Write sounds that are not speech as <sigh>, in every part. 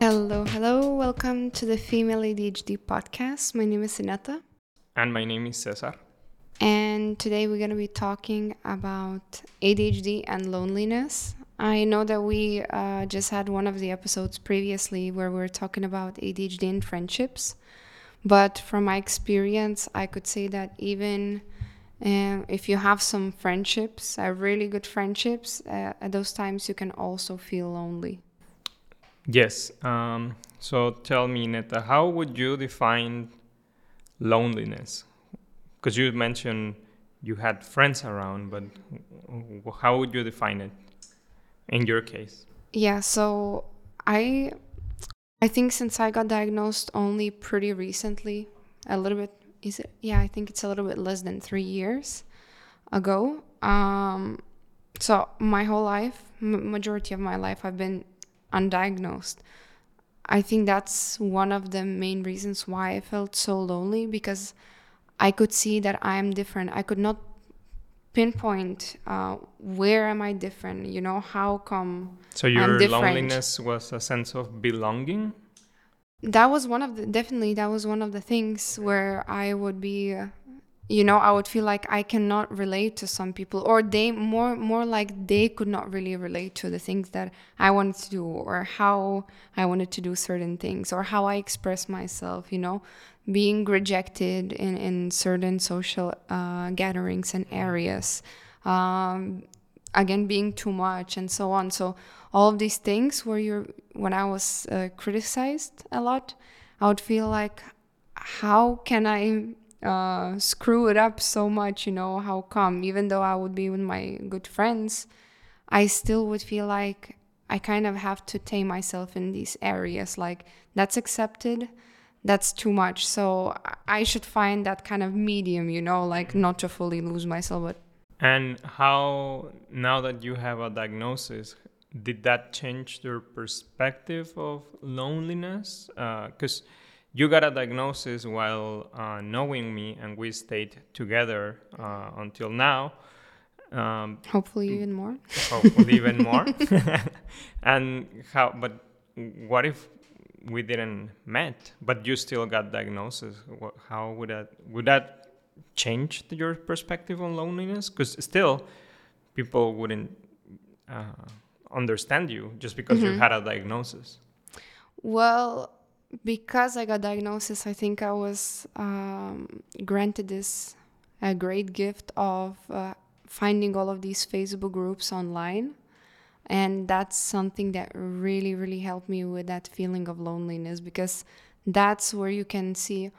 Hello, hello, welcome to the Female ADHD podcast. My name is Sinetta. And my name is Cesar. And today we're going to be talking about ADHD and loneliness. I know that we uh, just had one of the episodes previously where we were talking about ADHD and friendships. But from my experience, I could say that even uh, if you have some friendships, uh, really good friendships, uh, at those times you can also feel lonely. Yes. Um, so tell me, Neta, how would you define loneliness? Because you mentioned you had friends around, but how would you define it in your case? Yeah, so I I think since I got diagnosed only pretty recently, a little bit is it? Yeah, I think it's a little bit less than three years ago. Um, so my whole life, m- majority of my life, I've been undiagnosed. I think that's one of the main reasons why I felt so lonely because I could see that I am different. I could not pinpoint uh, where am I different. You know, how come? So your loneliness was a sense of belonging. That was one of the definitely that was one of the things where I would be. You know i would feel like i cannot relate to some people or they more more like they could not really relate to the things that i wanted to do or how i wanted to do certain things or how i express myself you know being rejected in, in certain social uh, gatherings and areas, um, again being too much and so on. So all of these things where you're when I was uh, criticized a lot, I would feel like how can I uh, screw it up so much? You know how come? Even though I would be with my good friends, I still would feel like I kind of have to tame myself in these areas. Like that's accepted that's too much. So I should find that kind of medium, you know, like not to fully lose myself. But and how now that you have a diagnosis, did that change your perspective of loneliness? Because uh, you got a diagnosis while uh, knowing me, and we stayed together uh, until now. Um, hopefully, even more. Hopefully, even <laughs> more. <laughs> and how? But what if we didn't met, but you still got diagnosis. How would that would that change your perspective on loneliness? Because still, people wouldn't uh, understand you just because mm-hmm. you had a diagnosis. Well, because I got diagnosis, I think I was um, granted this a great gift of uh, finding all of these Facebook groups online and that's something that really really helped me with that feeling of loneliness because that's where you can see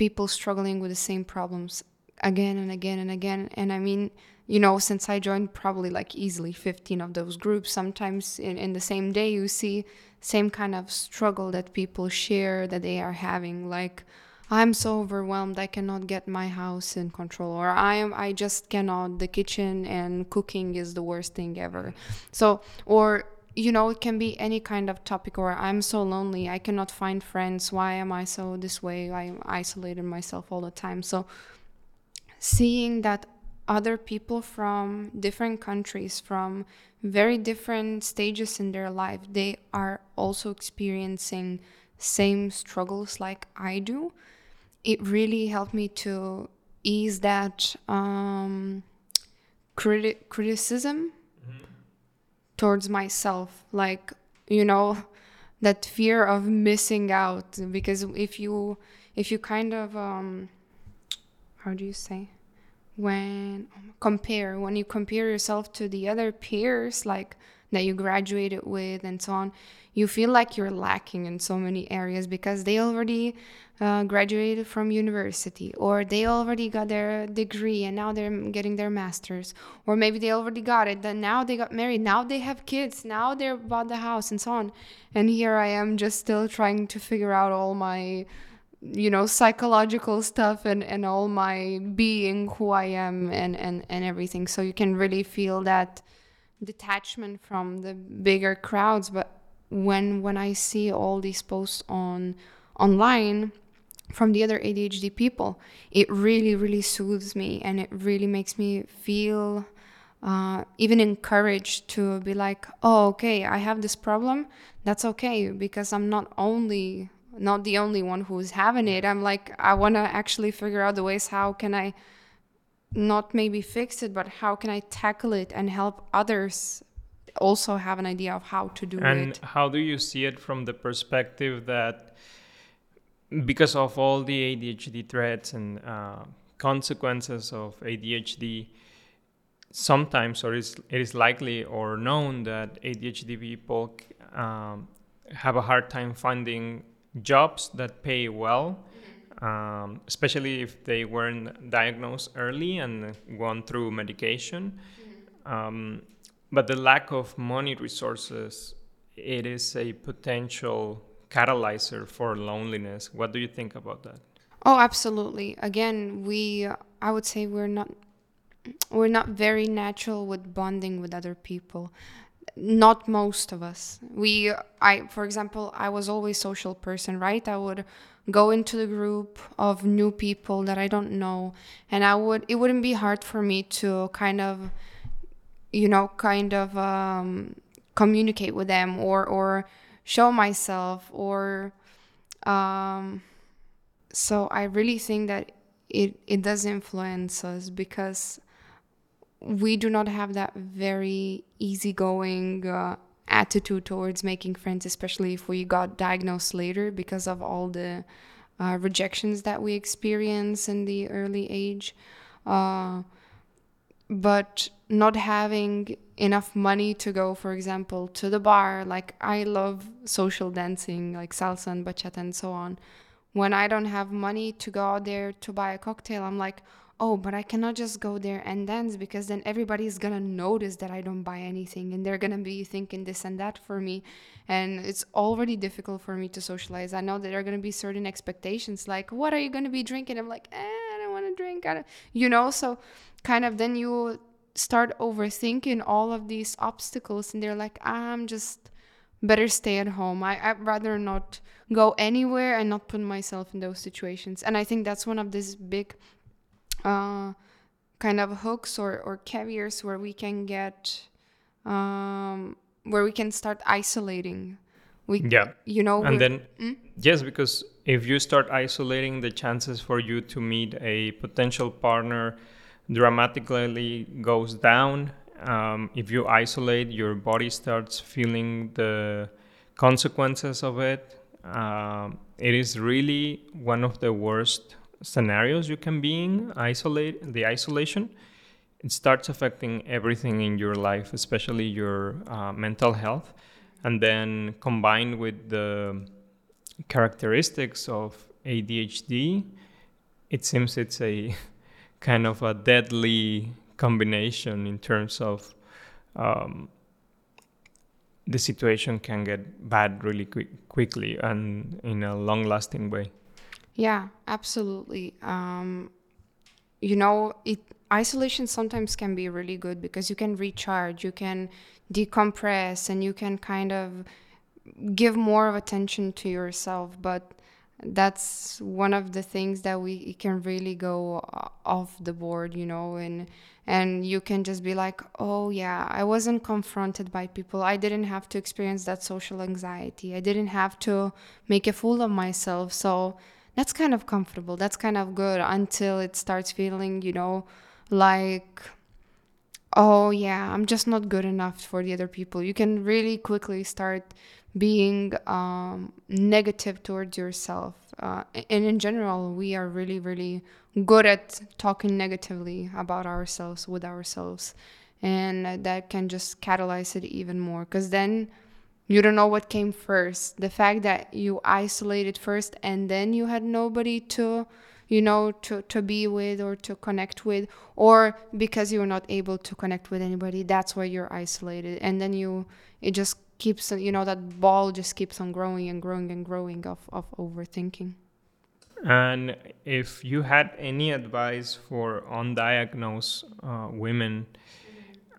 people struggling with the same problems again and again and again and i mean you know since i joined probably like easily 15 of those groups sometimes in, in the same day you see same kind of struggle that people share that they are having like I'm so overwhelmed I cannot get my house in control or I am I just cannot the kitchen and cooking is the worst thing ever. So or you know it can be any kind of topic or I'm so lonely I cannot find friends why am I so this way I'm isolated myself all the time. So seeing that other people from different countries from very different stages in their life they are also experiencing same struggles like I do it really helped me to ease that um, criti- criticism. Towards myself like you know <laughs> that fear of missing out because if you if you kind of um how do you say? When compare when you compare yourself to the other peers like that you graduated with and so on you feel like you're lacking in so many areas because they already uh, graduated from university or they already got their degree and now they're getting their masters or maybe they already got it then now they got married now they have kids now they're bought the house and so on. And here i am just still trying to figure out all my you know psychological stuff and and all my being who i am and and and everything. So you can really feel that detachment from the bigger crowds but when when i see all these posts on online from the other ADHD people, it really, really soothes me and it really makes me feel uh, even encouraged to be like, oh, okay, I have this problem. That's okay because I'm not only not the only one who's having it. I'm like, I want to actually figure out the ways how can I not maybe fix it, but how can I tackle it and help others also have an idea of how to do and it. And how do you see it from the perspective that because of all the ADHD threats and uh, consequences of ADHD, sometimes or is, it is likely or known that ADHD people um, have a hard time finding jobs that pay well, um, especially if they weren't diagnosed early and gone through medication. Um, but the lack of money resources, it is a potential catalyzer for loneliness. What do you think about that? Oh, absolutely. Again, we I would say we're not we're not very natural with bonding with other people. Not most of us. We I for example, I was always social person, right? I would go into the group of new people that I don't know and I would it wouldn't be hard for me to kind of you know kind of um, communicate with them or or show myself or um, so i really think that it it does influence us because we do not have that very easygoing uh, attitude towards making friends especially if we got diagnosed later because of all the uh, rejections that we experience in the early age uh, but not having enough money to go, for example, to the bar. Like I love social dancing, like salsa and bachata and so on. When I don't have money to go out there to buy a cocktail, I'm like, oh, but I cannot just go there and dance because then everybody's gonna notice that I don't buy anything and they're gonna be thinking this and that for me. And it's already difficult for me to socialize. I know that there are gonna be certain expectations like, what are you gonna be drinking? I'm like, eh, I don't wanna drink. I don't, you know, so kind of then you start overthinking all of these obstacles and they're like i'm just better stay at home I, i'd rather not go anywhere and not put myself in those situations and i think that's one of these big uh, kind of hooks or, or carriers where we can get um, where we can start isolating we yeah you know and then mm? yes because if you start isolating the chances for you to meet a potential partner dramatically goes down. Um, if you isolate, your body starts feeling the consequences of it. Um, it is really one of the worst scenarios you can be in. Isolate the isolation. It starts affecting everything in your life, especially your uh, mental health, and then combined with the characteristics of ADHD, it seems it's a <laughs> kind of a deadly combination in terms of um, the situation can get bad really quick, quickly and in a long lasting way. Yeah, absolutely. Um, you know, it isolation sometimes can be really good because you can recharge, you can decompress, and you can kind of give more of attention to yourself. But that's one of the things that we can really go off the board you know and and you can just be like oh yeah i wasn't confronted by people. I didn't have to experience that social anxiety. I didn't have to make a fool of myself. So that's kind of comfortable. That's kind of good until it starts feeling you know like oh yeah i'm just not good enough for the other people. You can really quickly start being um, negative towards yourself. Uh, and in general, we are really, really good at talking negatively about ourselves with ourselves. And that can just catalyze it even more because then you don't know what came first. The fact that you isolated first and then you had nobody to you know to, to be with or to connect with or because you're not able to connect with anybody that's why you're isolated and then you it just keeps you know that ball just keeps on growing and growing and growing of, of overthinking and if you had any advice for undiagnosed uh, women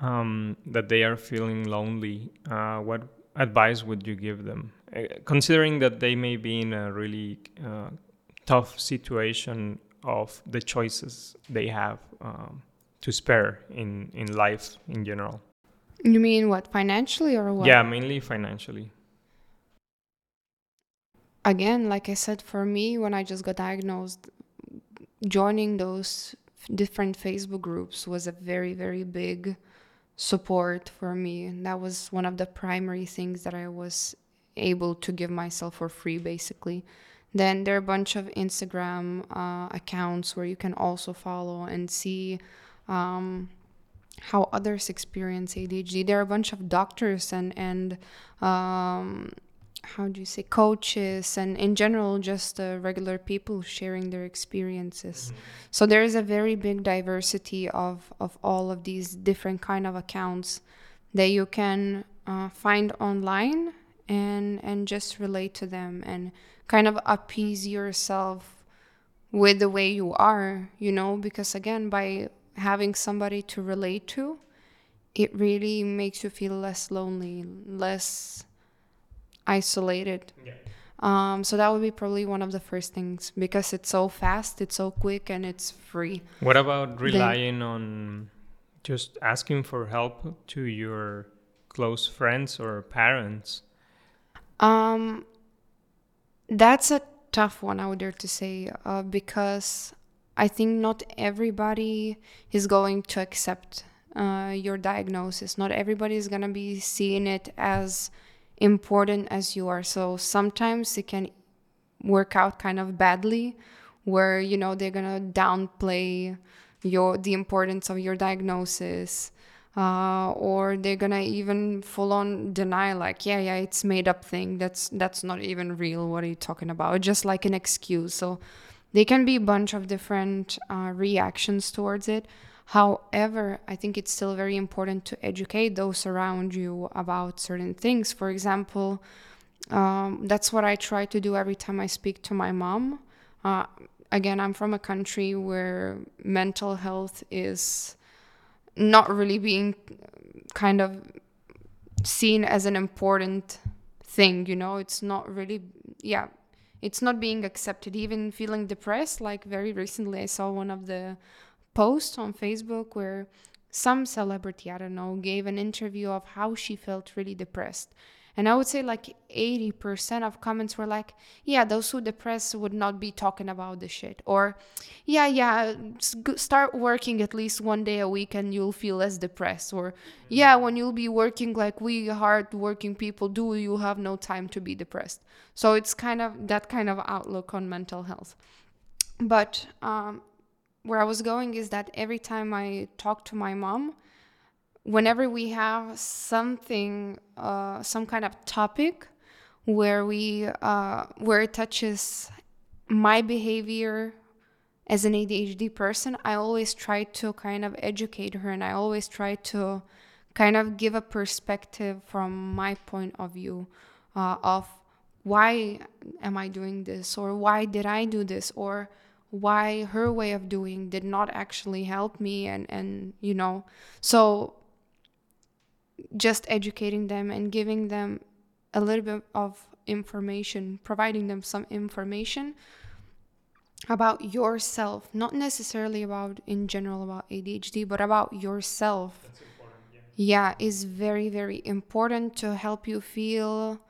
um, that they are feeling lonely uh, what advice would you give them uh, considering that they may be in a really uh, tough situation of the choices they have um, to spare in in life in general. You mean what financially or what? Yeah, mainly financially. Again, like I said, for me, when I just got diagnosed, joining those different Facebook groups was a very, very big support for me. And that was one of the primary things that I was able to give myself for free, basically. Then there are a bunch of Instagram uh, accounts where you can also follow and see um, how others experience ADHD. There are a bunch of doctors and and um, how do you say coaches and in general just uh, regular people sharing their experiences. Mm-hmm. So there is a very big diversity of of all of these different kind of accounts that you can uh, find online and and just relate to them and kind of appease yourself with the way you are, you know, because again by having somebody to relate to, it really makes you feel less lonely, less isolated. Yeah. Um, so that would be probably one of the first things because it's so fast, it's so quick, and it's free. What about relying then, on just asking for help to your close friends or parents? Um, that's a tough one, I would dare to say, uh, because I think not everybody is going to accept uh, your diagnosis. Not everybody is going to be seeing it as important as you are. So sometimes it can work out kind of badly where you know they're going to downplay your the importance of your diagnosis uh, or they're gonna even full on deny like yeah yeah it's made up thing that's that's not even real what are you talking about just like an excuse so they can be a bunch of different uh, reactions towards it. However i think it's still very important to educate those around you about certain things. For example um, that's what i try to do every time i speak to my mom. Uh, again i'm from a country where mental health is not really being kind of seen as an important thing you know? It's not really yeah it's not being accepted. Even feeling depressed like very recently i saw one of the posts on facebook where some celebrity i don't know gave an interview of how she felt really depressed and I would say like 80% of comments were like, yeah, those who depressed would not be talking about this shit. Or, yeah, yeah, start working at least one day a week and you'll feel less depressed. Or, yeah, when you'll be working like we hard working people do, you have no time to be depressed. So it's kind of that kind of outlook on mental health. But um, where I was going is that every time I talk to my mom, whenever we have something, uh, some kind of topic where we uh, where it touches my behavior as an ADHD person, I always try to kind of educate her, and I always try to kind of give a perspective from my point of view uh, of why am I doing this, or why did I do this, or why her way of doing did not actually help me and and you know. So just educating them and giving them a little bit of information, providing them some information about yourself, not necessarily about in general about ADHD, but about yourself. Yeah. yeah, is very, very important to help you feel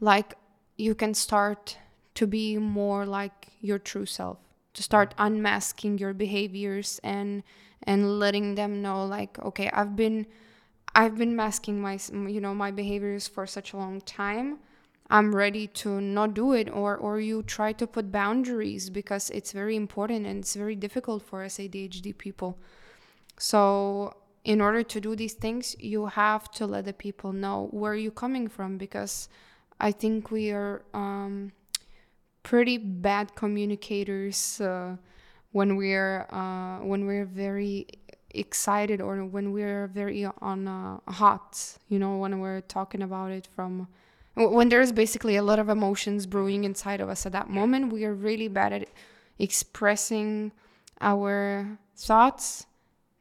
like you can start to be more like your true self, to start mm-hmm. unmasking your behaviors and and letting them know like okay, I've been I've been masking my you know my behaviors for such a long time. I'm ready to not do it or or you try to put boundaries because it's very important and it's very difficult for us ADHD people. So in order to do these things, you have to let the people know where you're coming from because I think we are um, pretty bad communicators uh, when we're uh, when we're very excited or when we're very on uh, hot you know when we're talking about it from when there's basically a lot of emotions brewing inside of us at that moment we are really bad at expressing our thoughts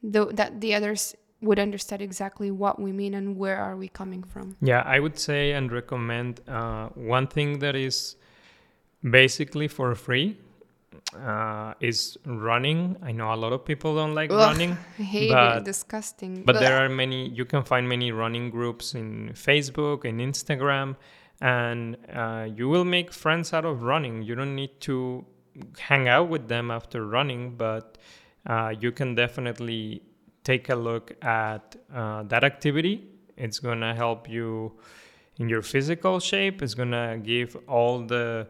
though that the others would understand exactly what we mean and where are we coming from. Yeah i would say and recommend uh, one thing that is basically for free uh, is running. I know a lot of people don't like Ugh, running, I hate but- it. Disgusting. but there are many. You can find many running groups in Facebook and Instagram, and uh, you will make friends out of running. You don't need to hang out with them after running, but uh, you can definitely take a look at uh, that activity. It's gonna help you in your physical shape. It's gonna give all the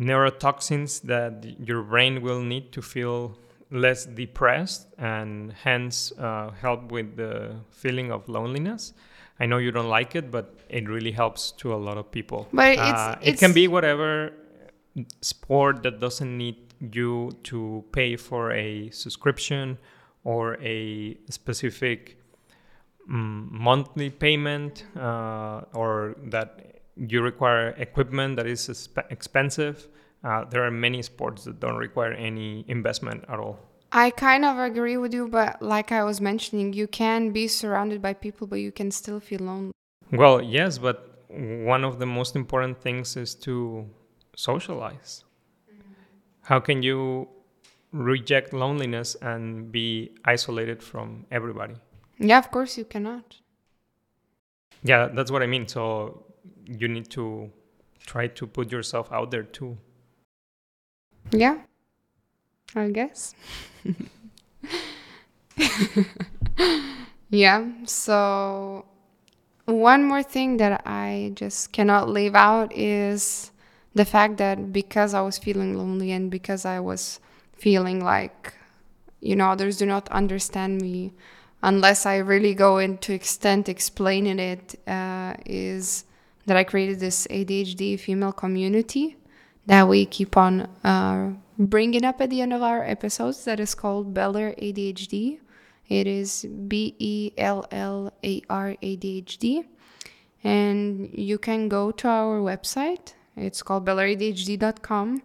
neurotoxins that your brain will need to feel less depressed and hence uh, help with the feeling of loneliness. I know you don't like it, but it really helps to a lot of people. But it's- Uh, it can be whatever sport that doesn't need you to pay for a subscription or a specific mm, monthly payment uh, or that you require equipment that is exp- expensive. Uh, there are many sports that don't require any investment at all. I kind of agree with you, but like I was mentioning, you can be surrounded by people, but you can still feel lonely. Well, yes, but one of the most important things is to socialize. How can you reject loneliness and be isolated from everybody? Yeah, of course you cannot. Yeah, that's what I mean. So you need to try to put yourself out there too. Yeah, I guess. <laughs> yeah, so one more thing that I just cannot leave out is the fact that because I was feeling lonely and because I was feeling like, you know, others do not understand me unless I really go into extent explaining it, uh, is that I created this ADHD female community that we keep on uh, bringing up at the end of our episodes that is called Bellar ADHD. It is B E L L A R ADHD. And you can go to our website. It's called bellaradhd.com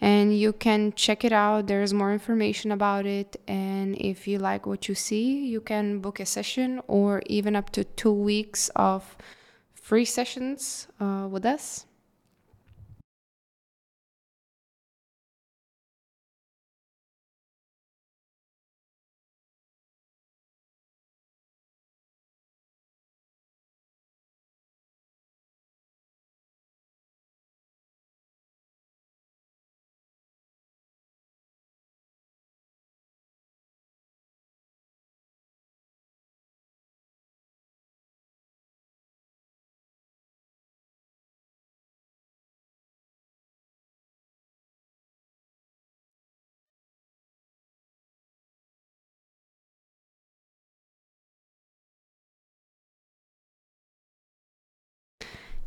and you can check it out. There's more information about it. And if you like what you see, you can book a session or even up to two weeks of free sessions uh, with us.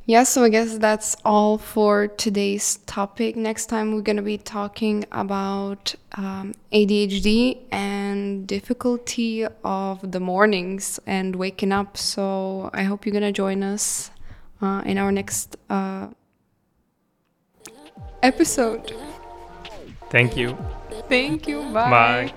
Yeah, so I guess that's all for today's topic. Next time, we're going to be talking about um, ADHD and difficulty of the mornings and waking up. So I hope you're going to join us uh, in our next uh, episode. Thank you. Thank you. Bye.